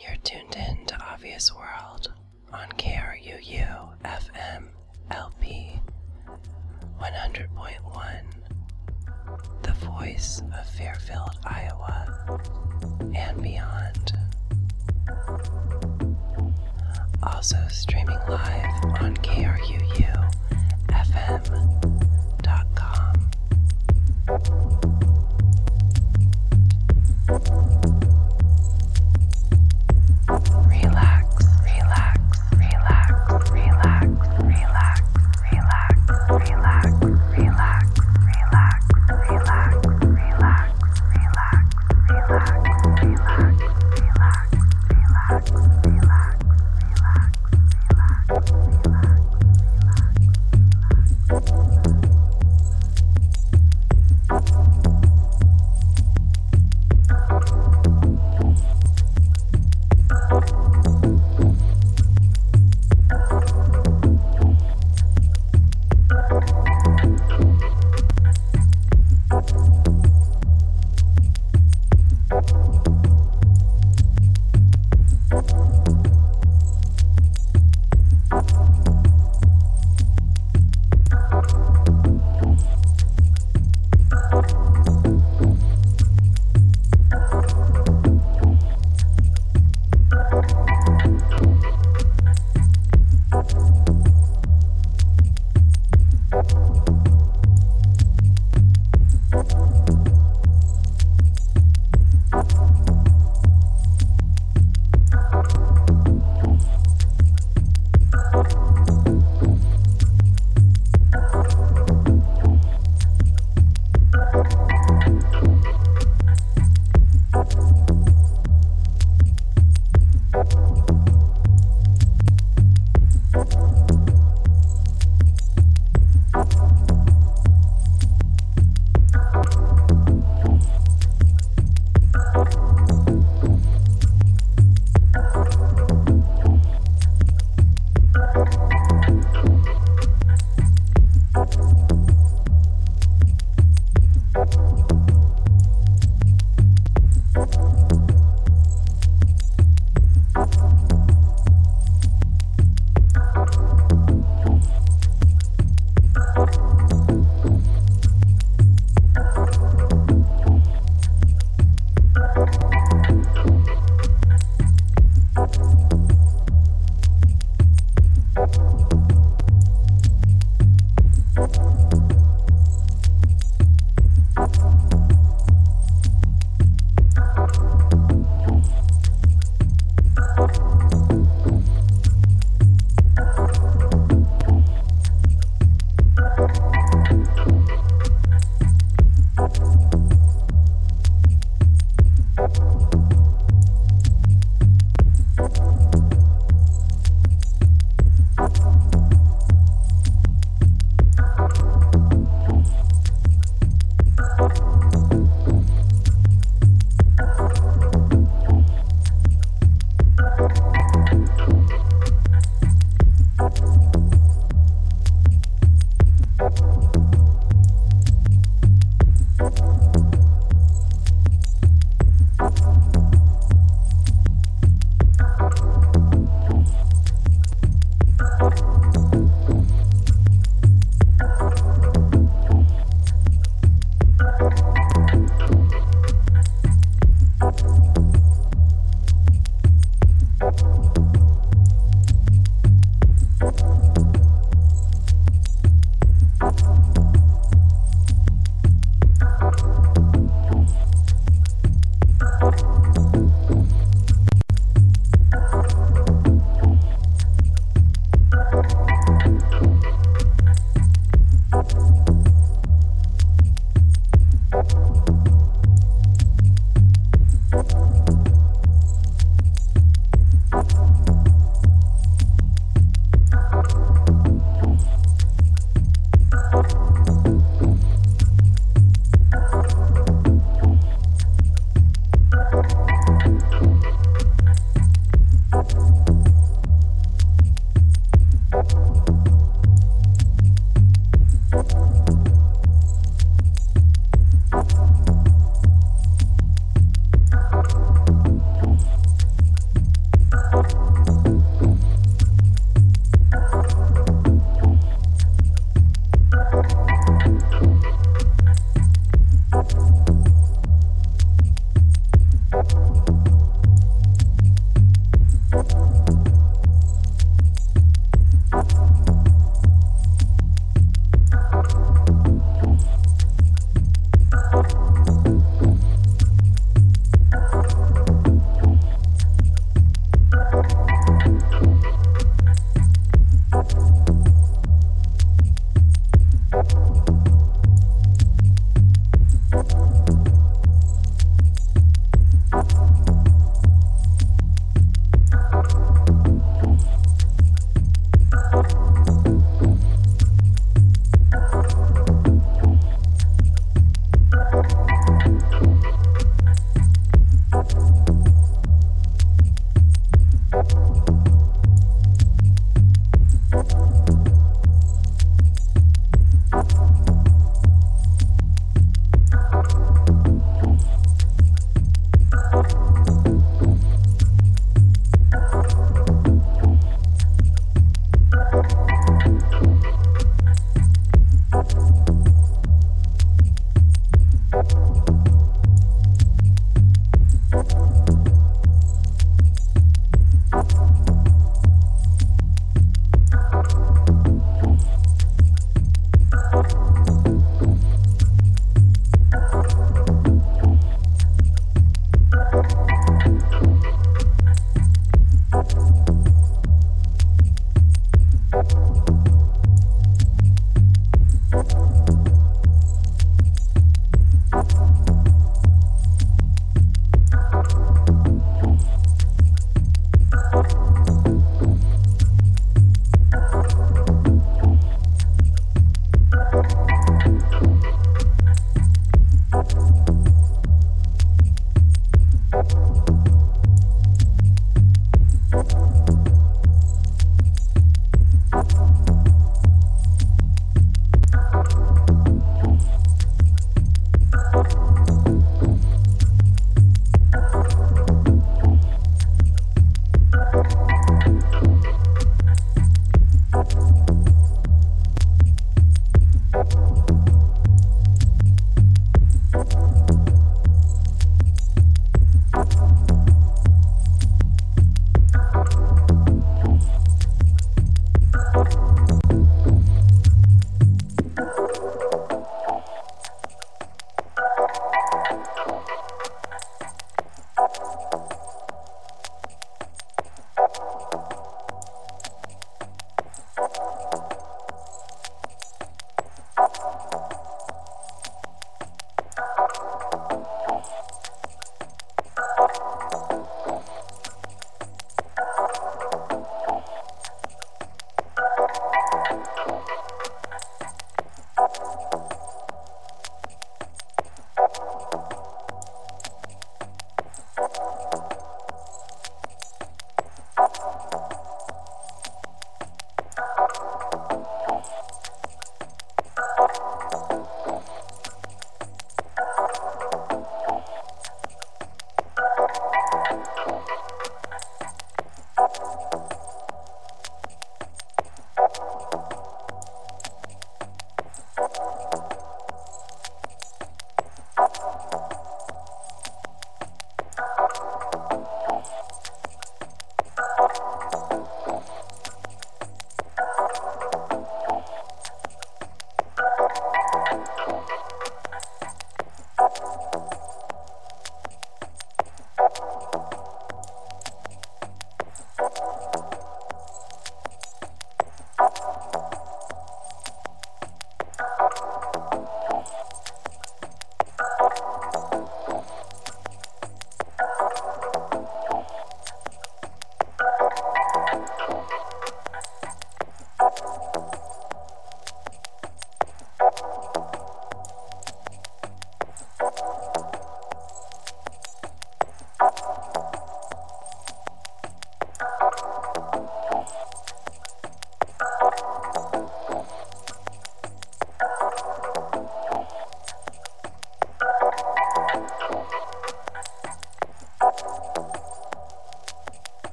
You're tuned in to Obvious World on KRUU FM LP 100.1, the voice of Fairfield, Iowa, and beyond. Also streaming live on KRUU FM.com.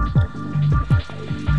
Thank you.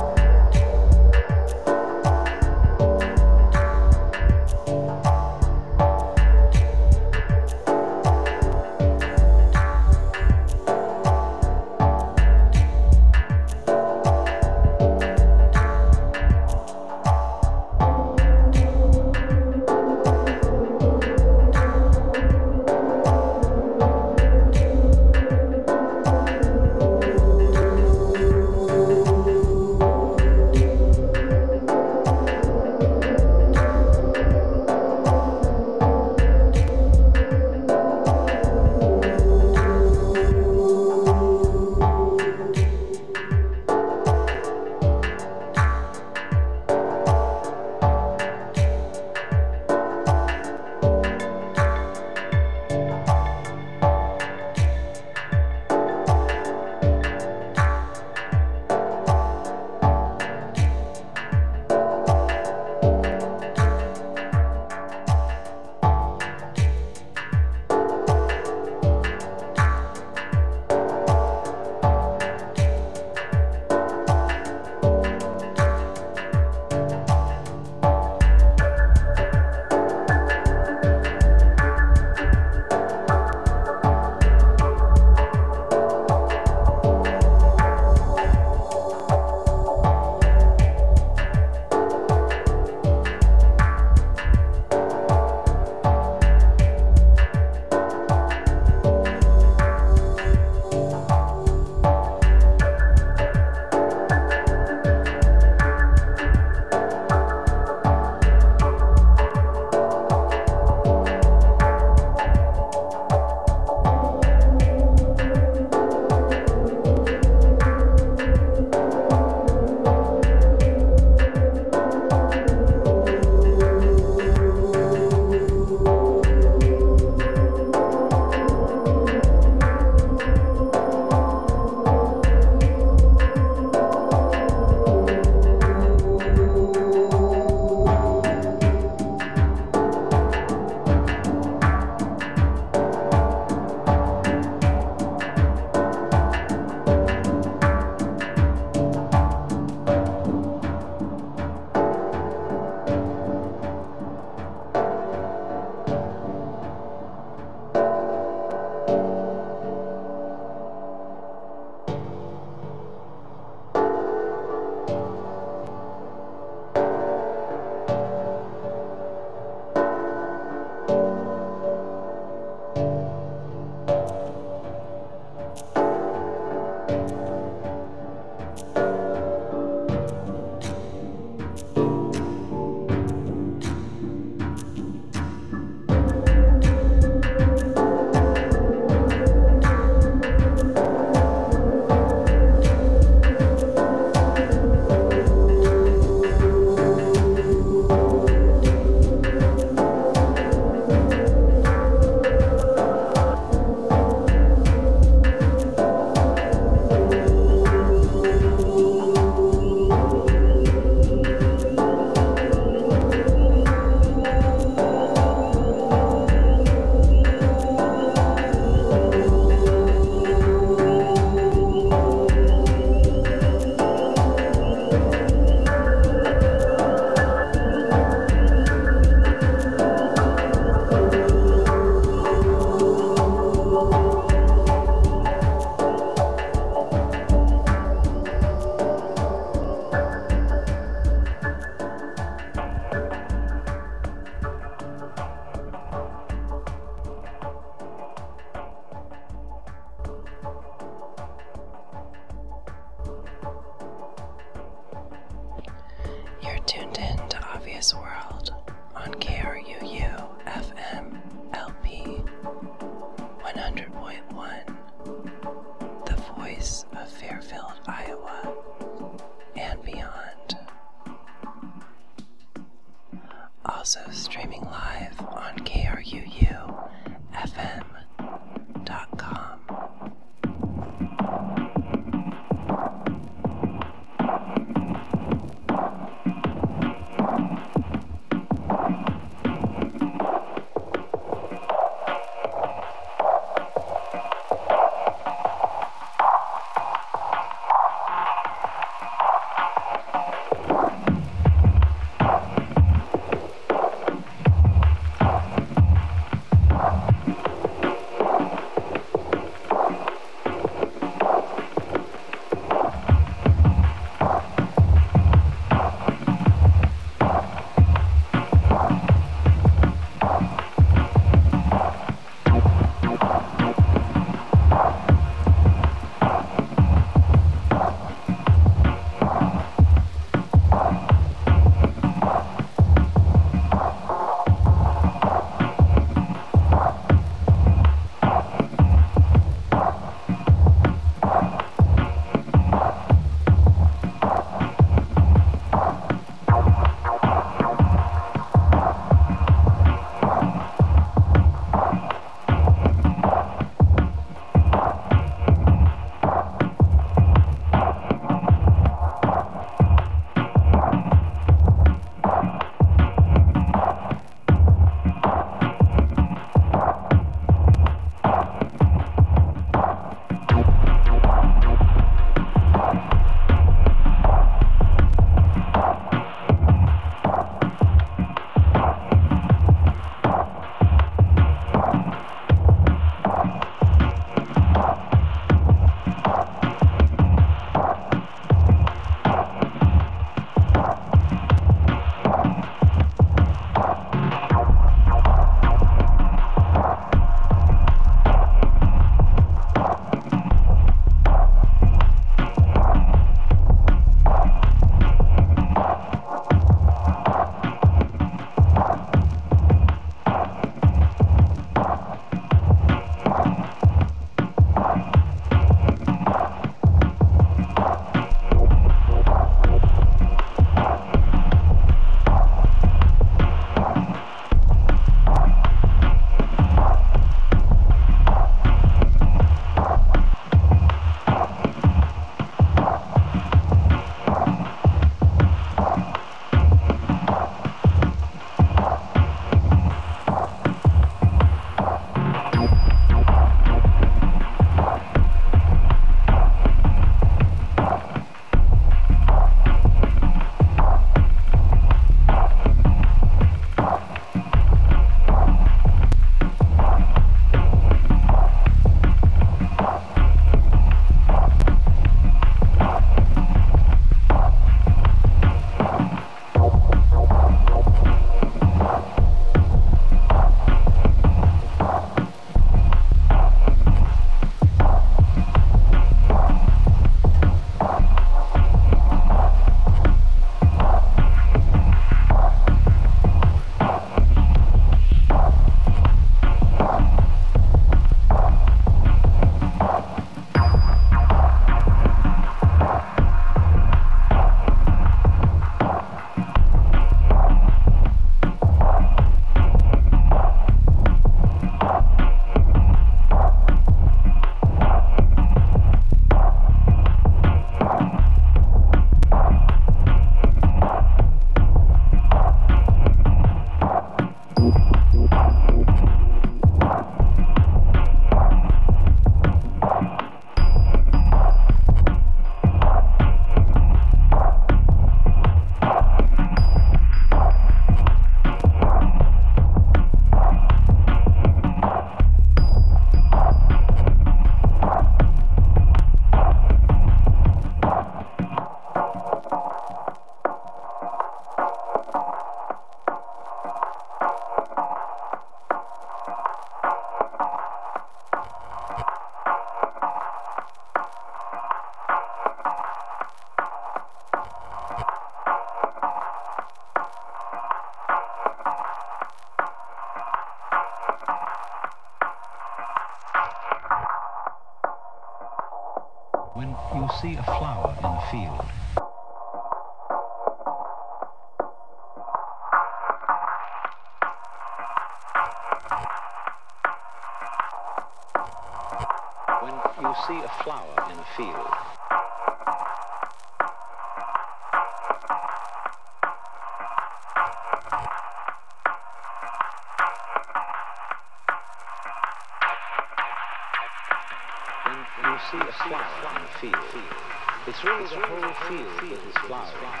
It's really the whole field that is flowering.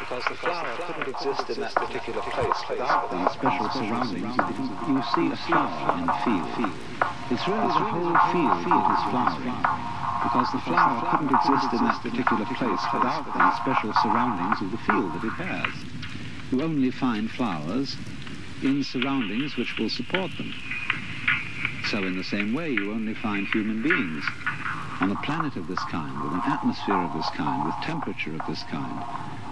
Because the flower couldn't exist in that particular place without these special surroundings. You see a flower in a field. It's really the whole field that is flowering. Because the flower couldn't exist in that particular place without the special surroundings of the field that it has. You only find flowers in surroundings which will support them. So in the same way, you only find human beings on a planet of this kind, with an atmosphere of this kind, with temperature of this kind,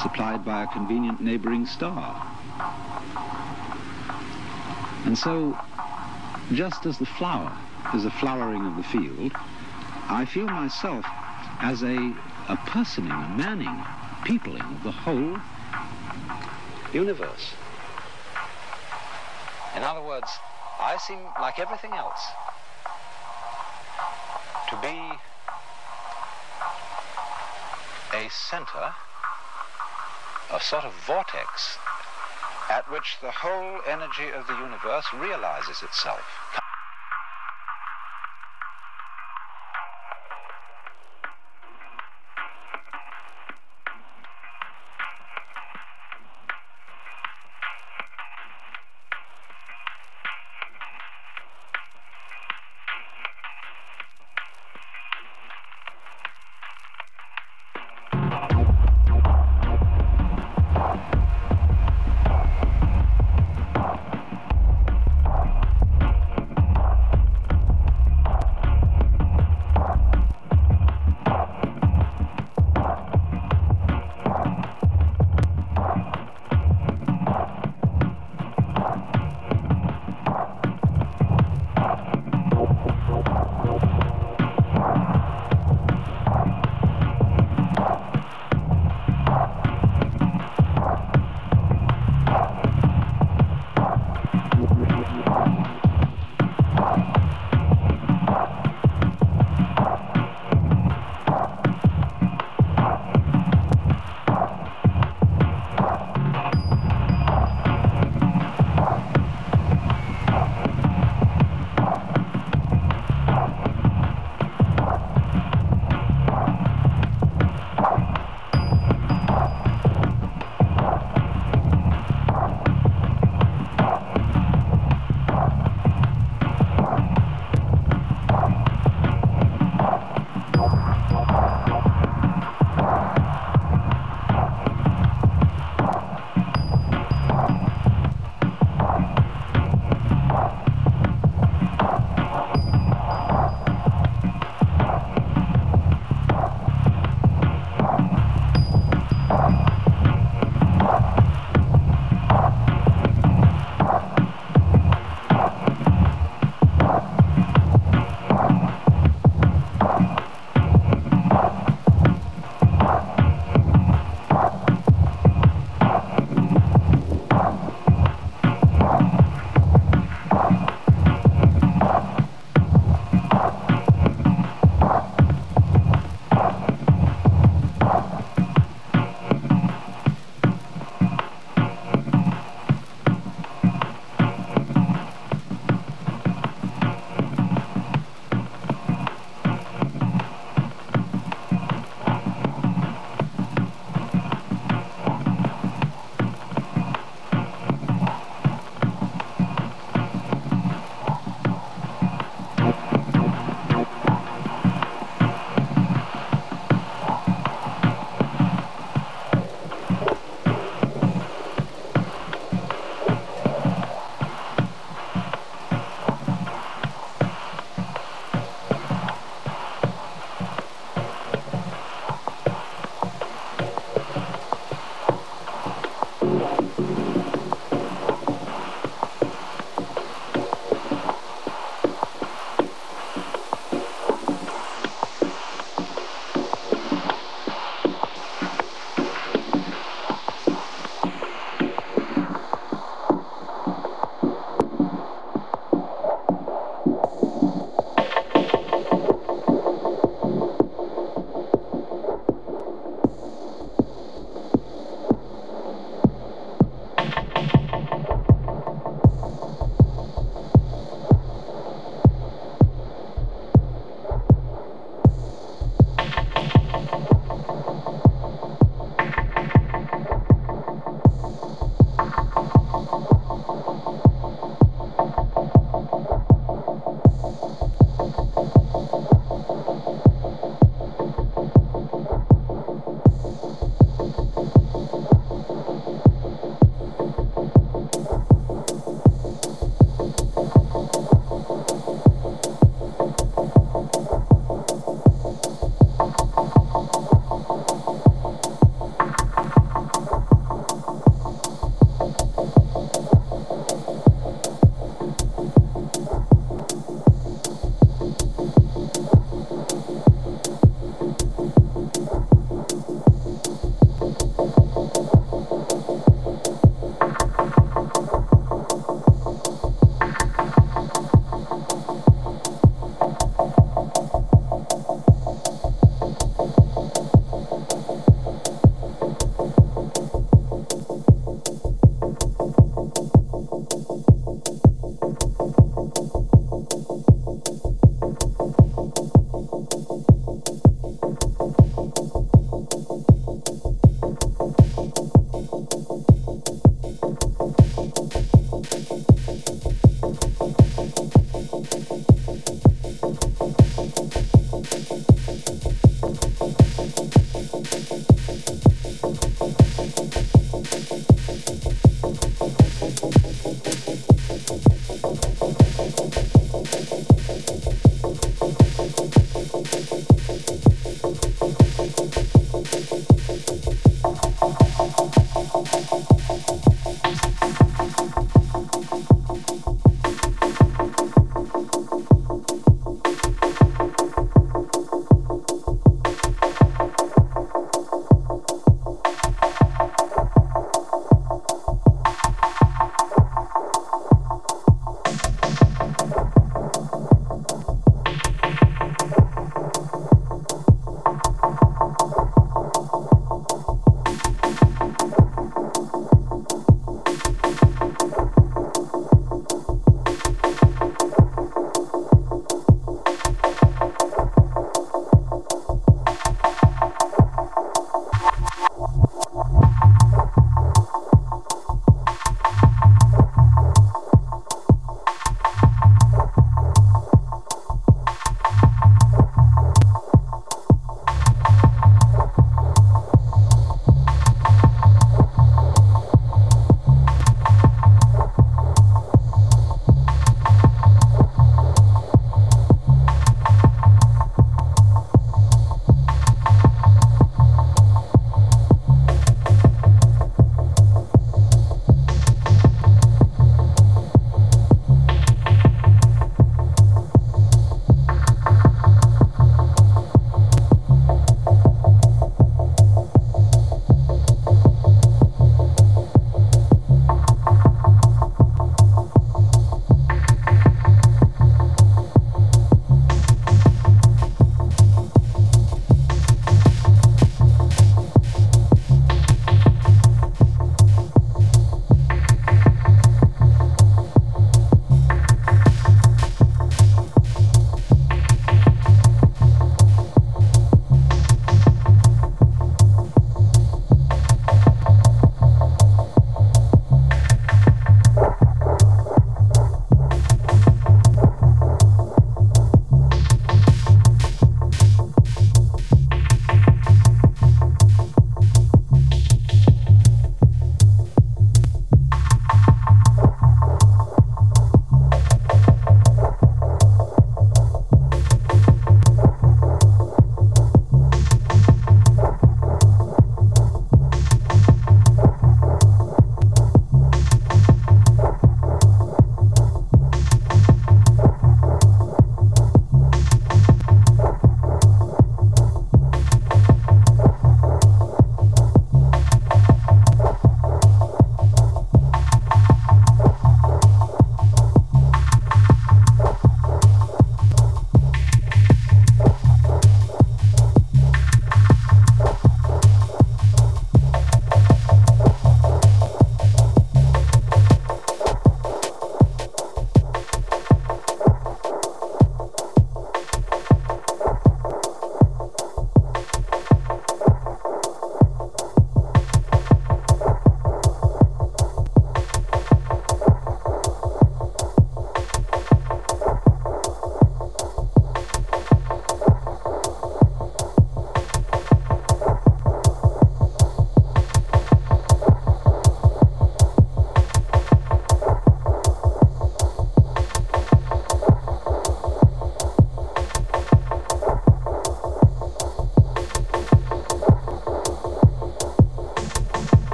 supplied by a convenient neighboring star. And so, just as the flower is a flowering of the field, I feel myself as a, a personing, a manning, peopling of the whole universe. In other words, I seem, like everything else, to be a center, a sort of vortex, at which the whole energy of the universe realizes itself.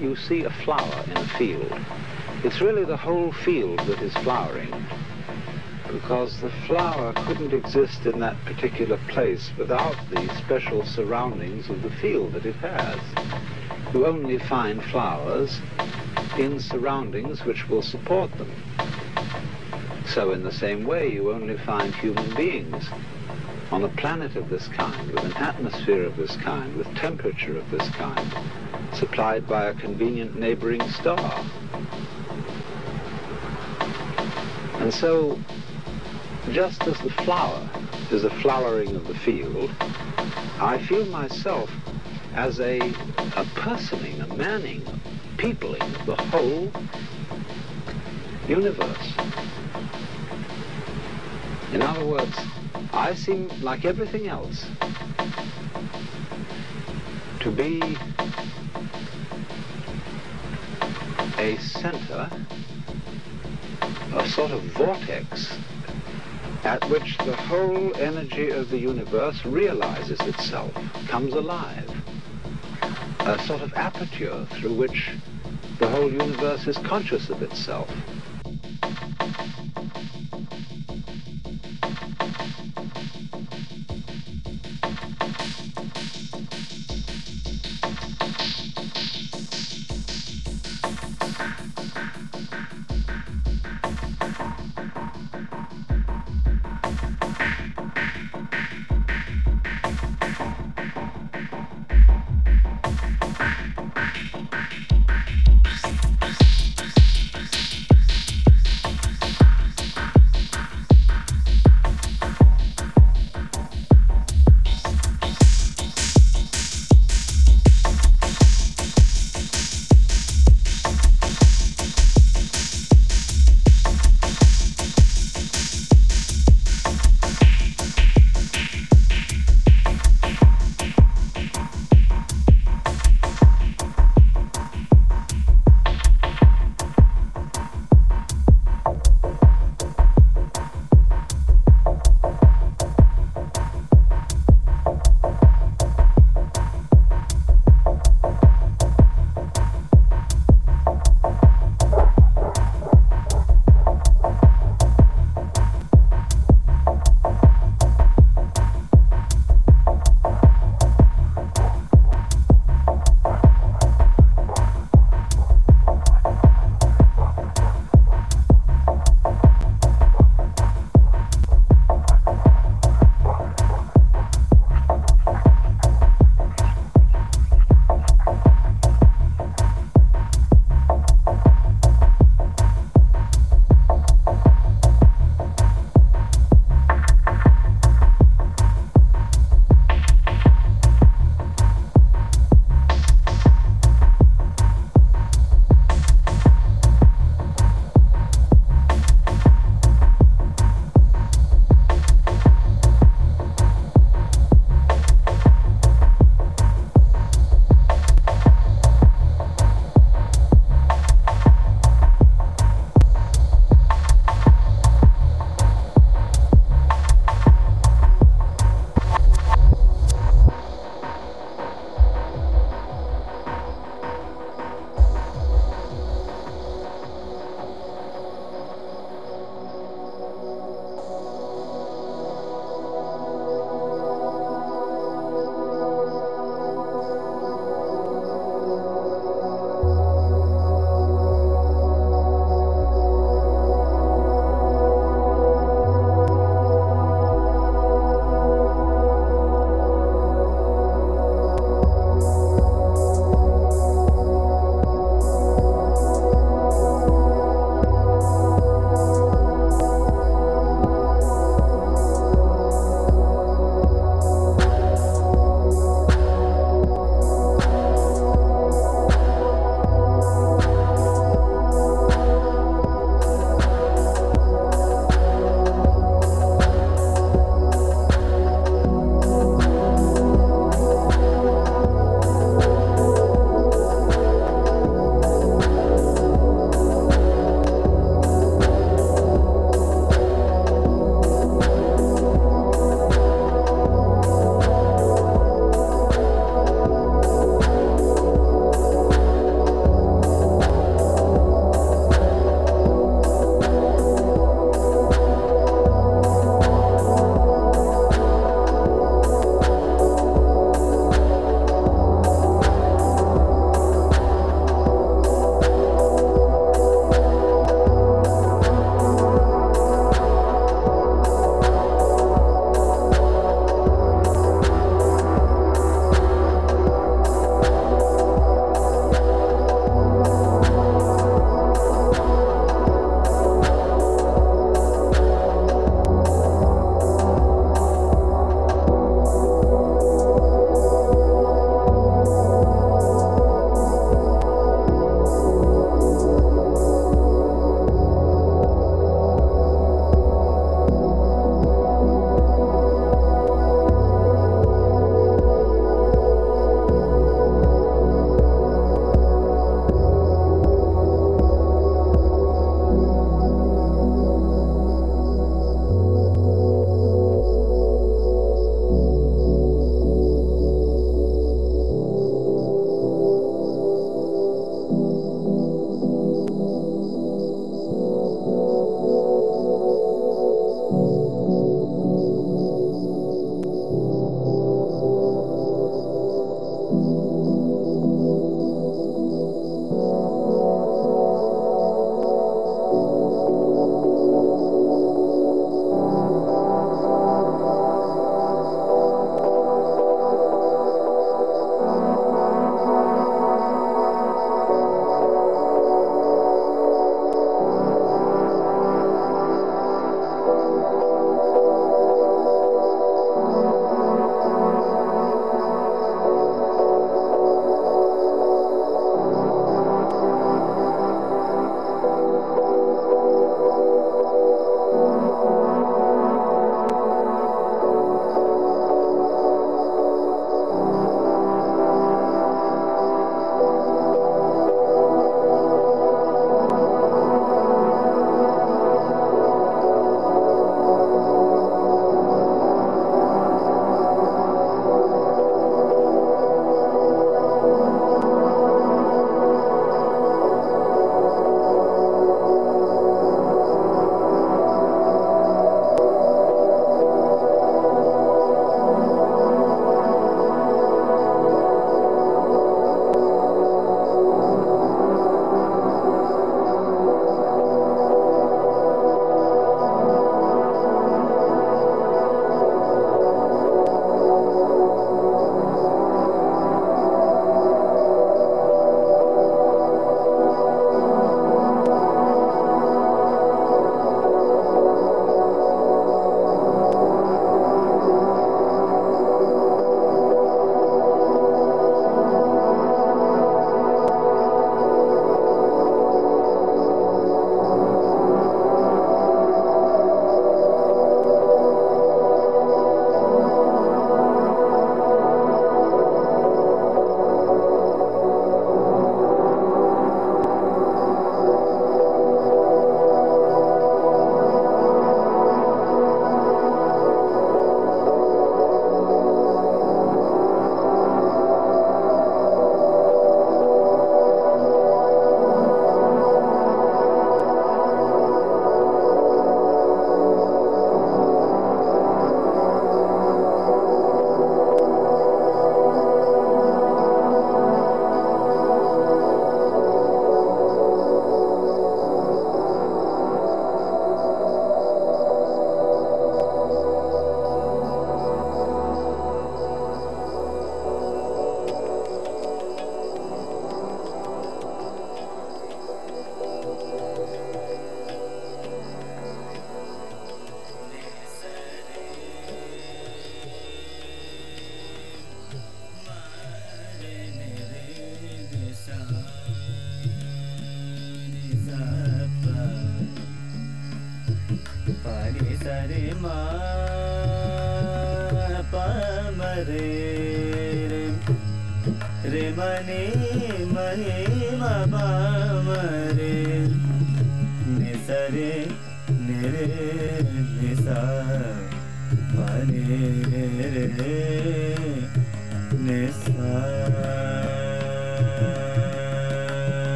You see a flower in a field, it's really the whole field that is flowering because the flower couldn't exist in that particular place without the special surroundings of the field that it has. You only find flowers in surroundings which will support them. So in the same way, you only find human beings on a planet of this kind, with an atmosphere of this kind, with temperature of this kind, supplied by a convenient neighboring star. And so just as the flower is a flowering of the field, I feel myself as a, a personing, a manning, a peopling of the whole universe. In other words, I seem, like everything else, to be center, a sort of vortex at which the whole energy of the universe realizes itself, comes alive. A sort of aperture through which the whole universe is conscious of itself.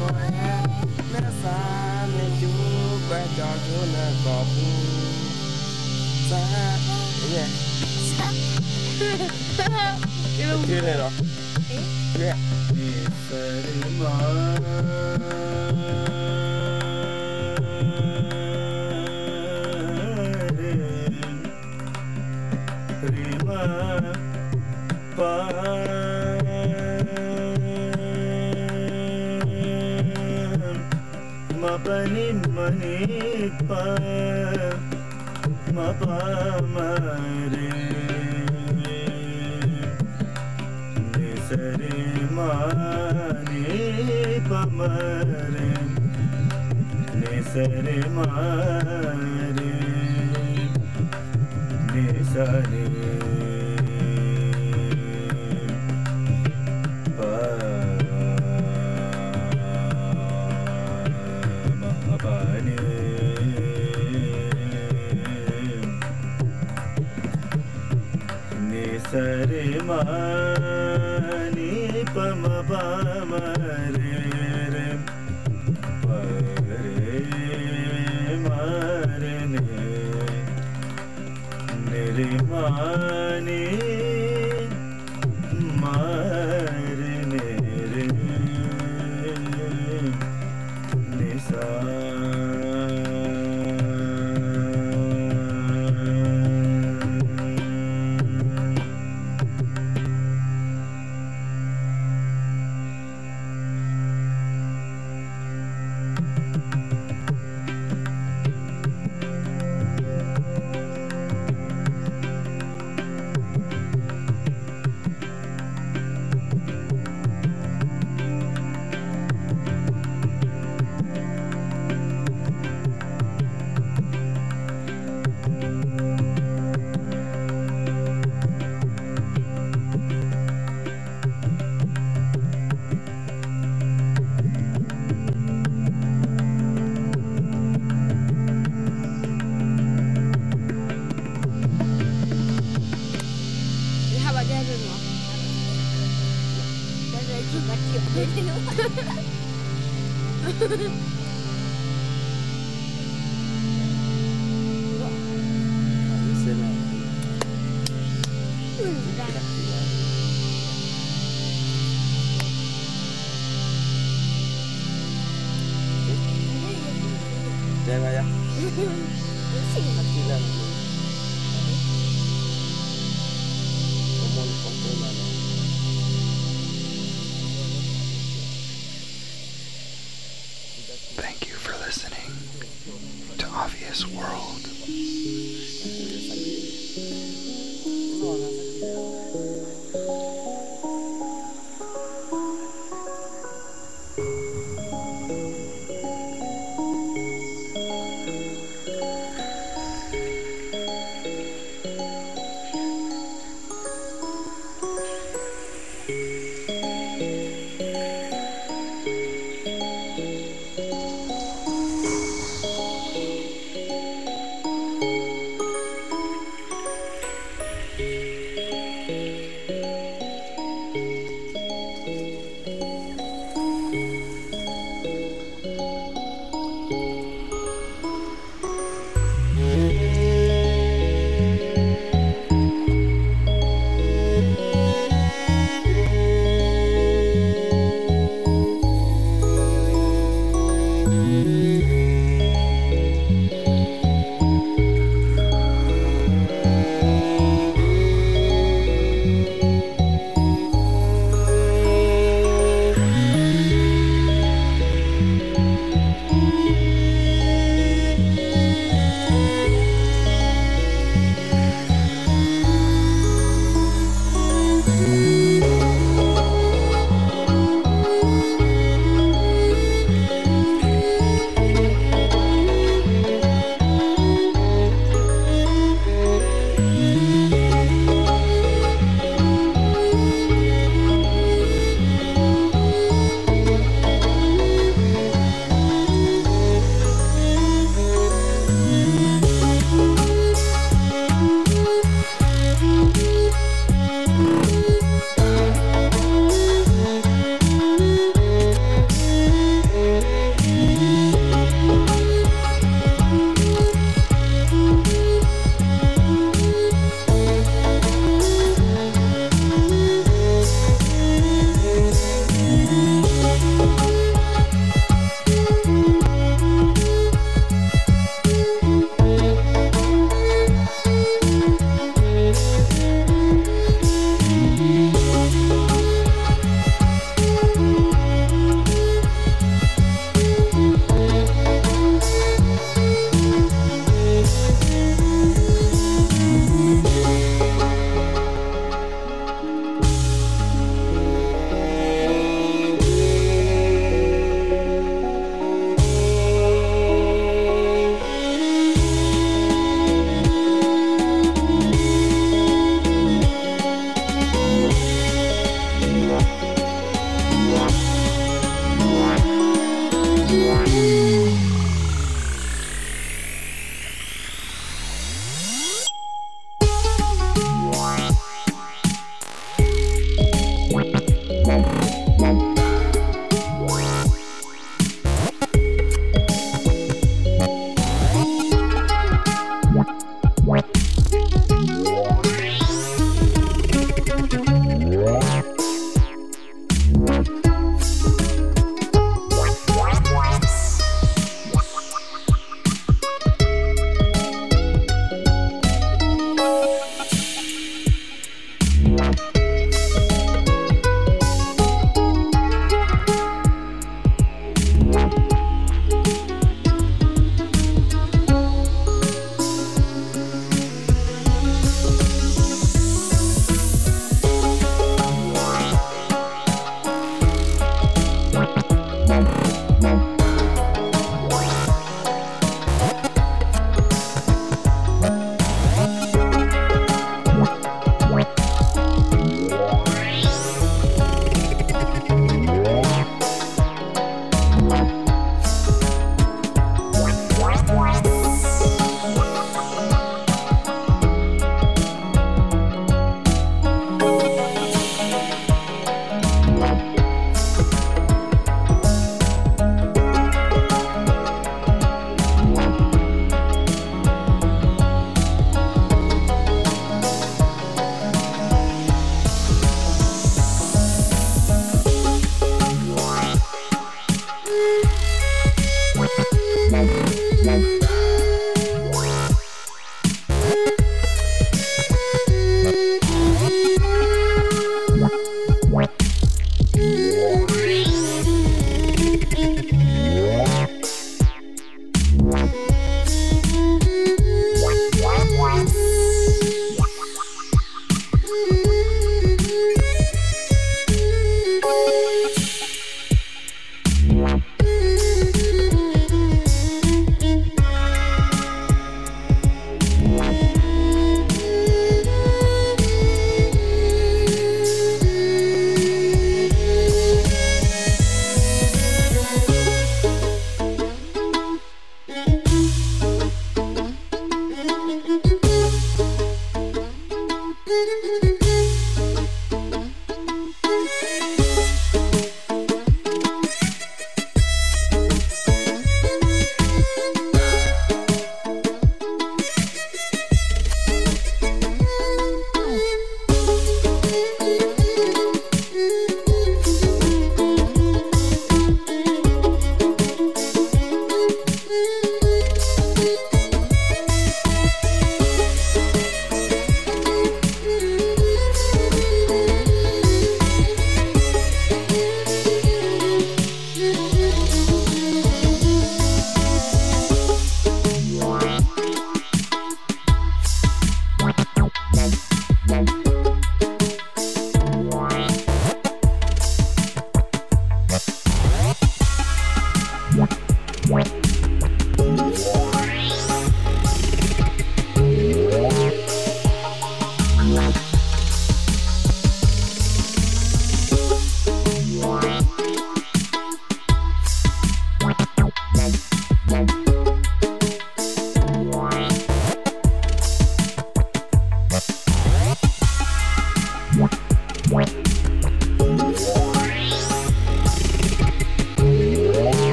Yeah. Yeah. Sare mare, ne sare.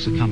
succumb.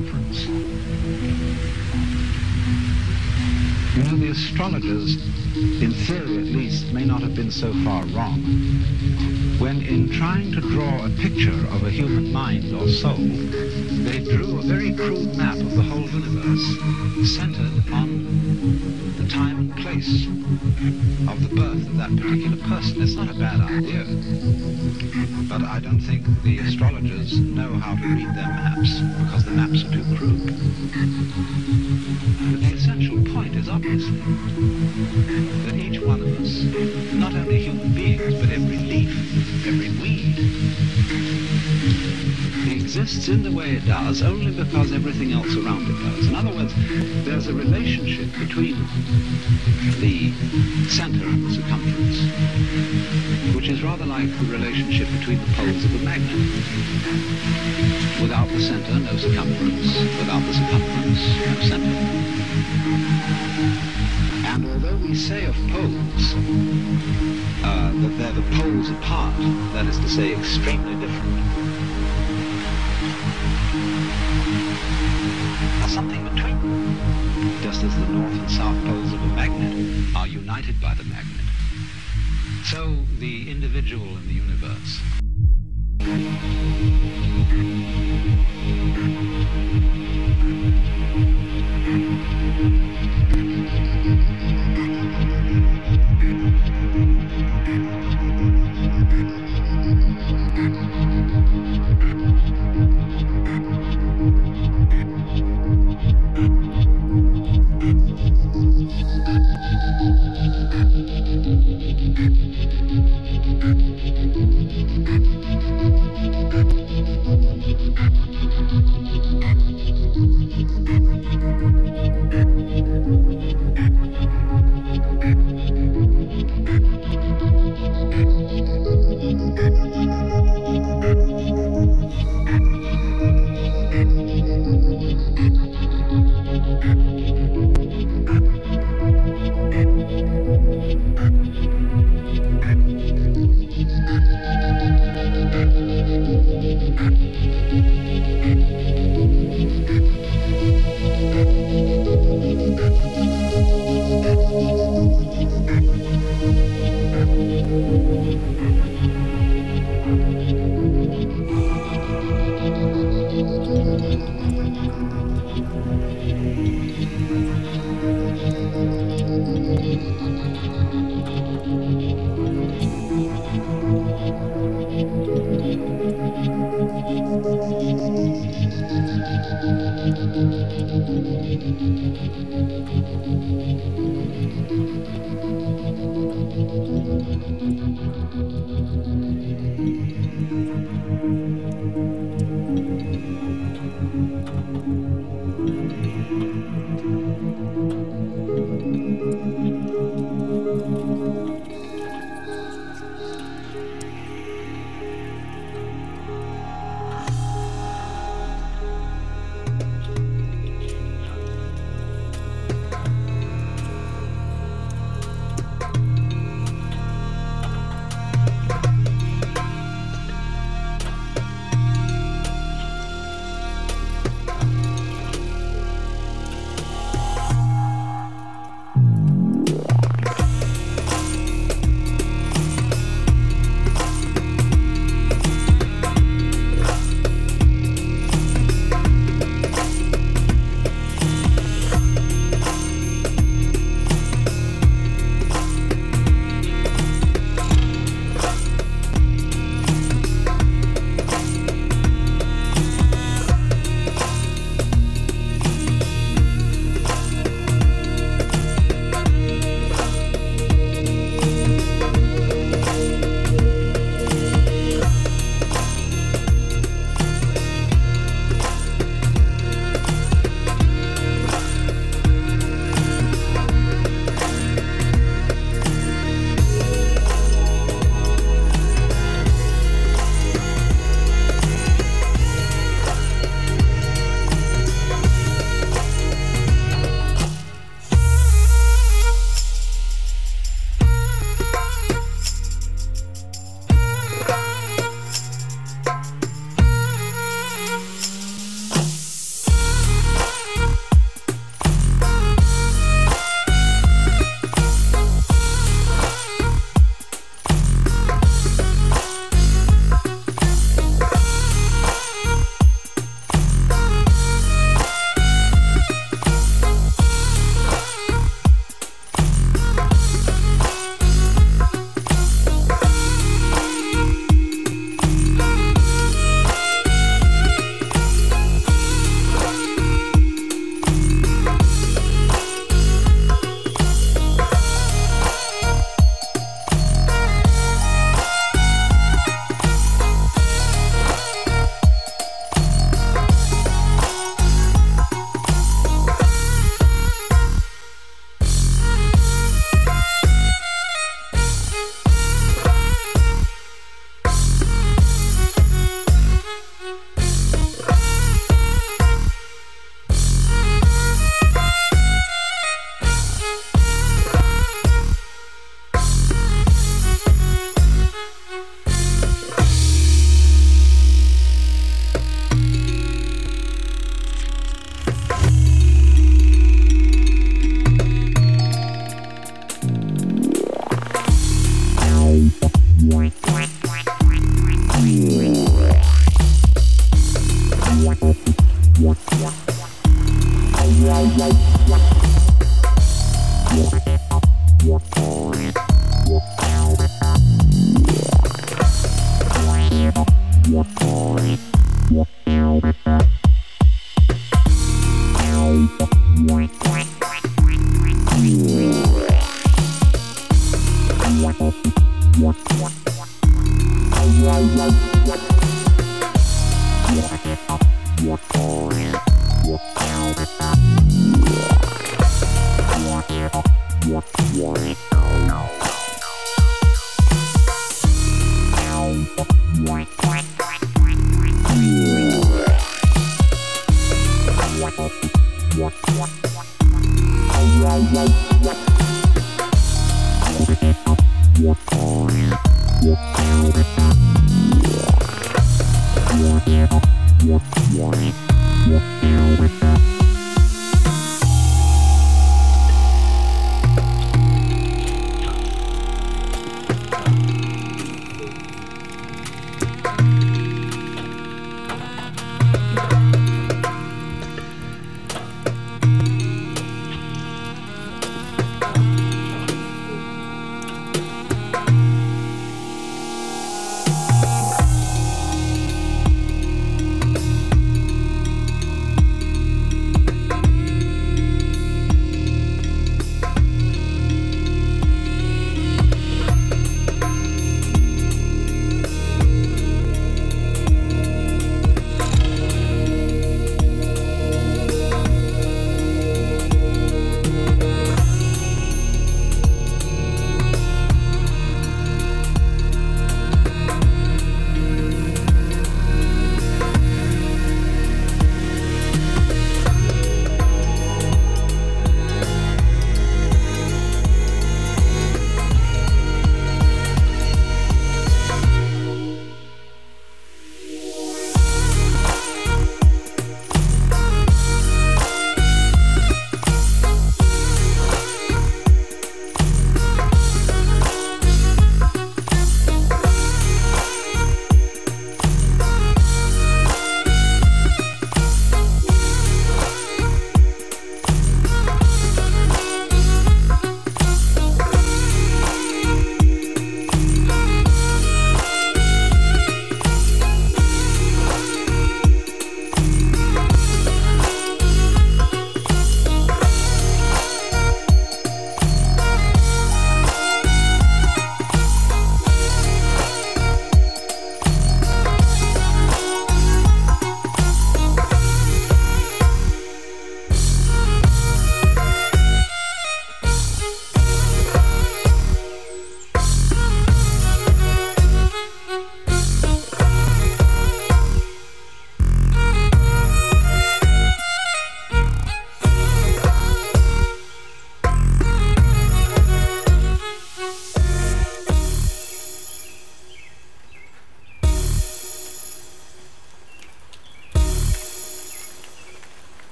of a magnet. Without the center, no circumference. Without the circumference, no center. And although we say of poles uh, that they're the poles apart, that is to say, extremely different, there's something between them. Just as the north and south poles of a magnet are united by the magnet so the individual in the universe. Thank you.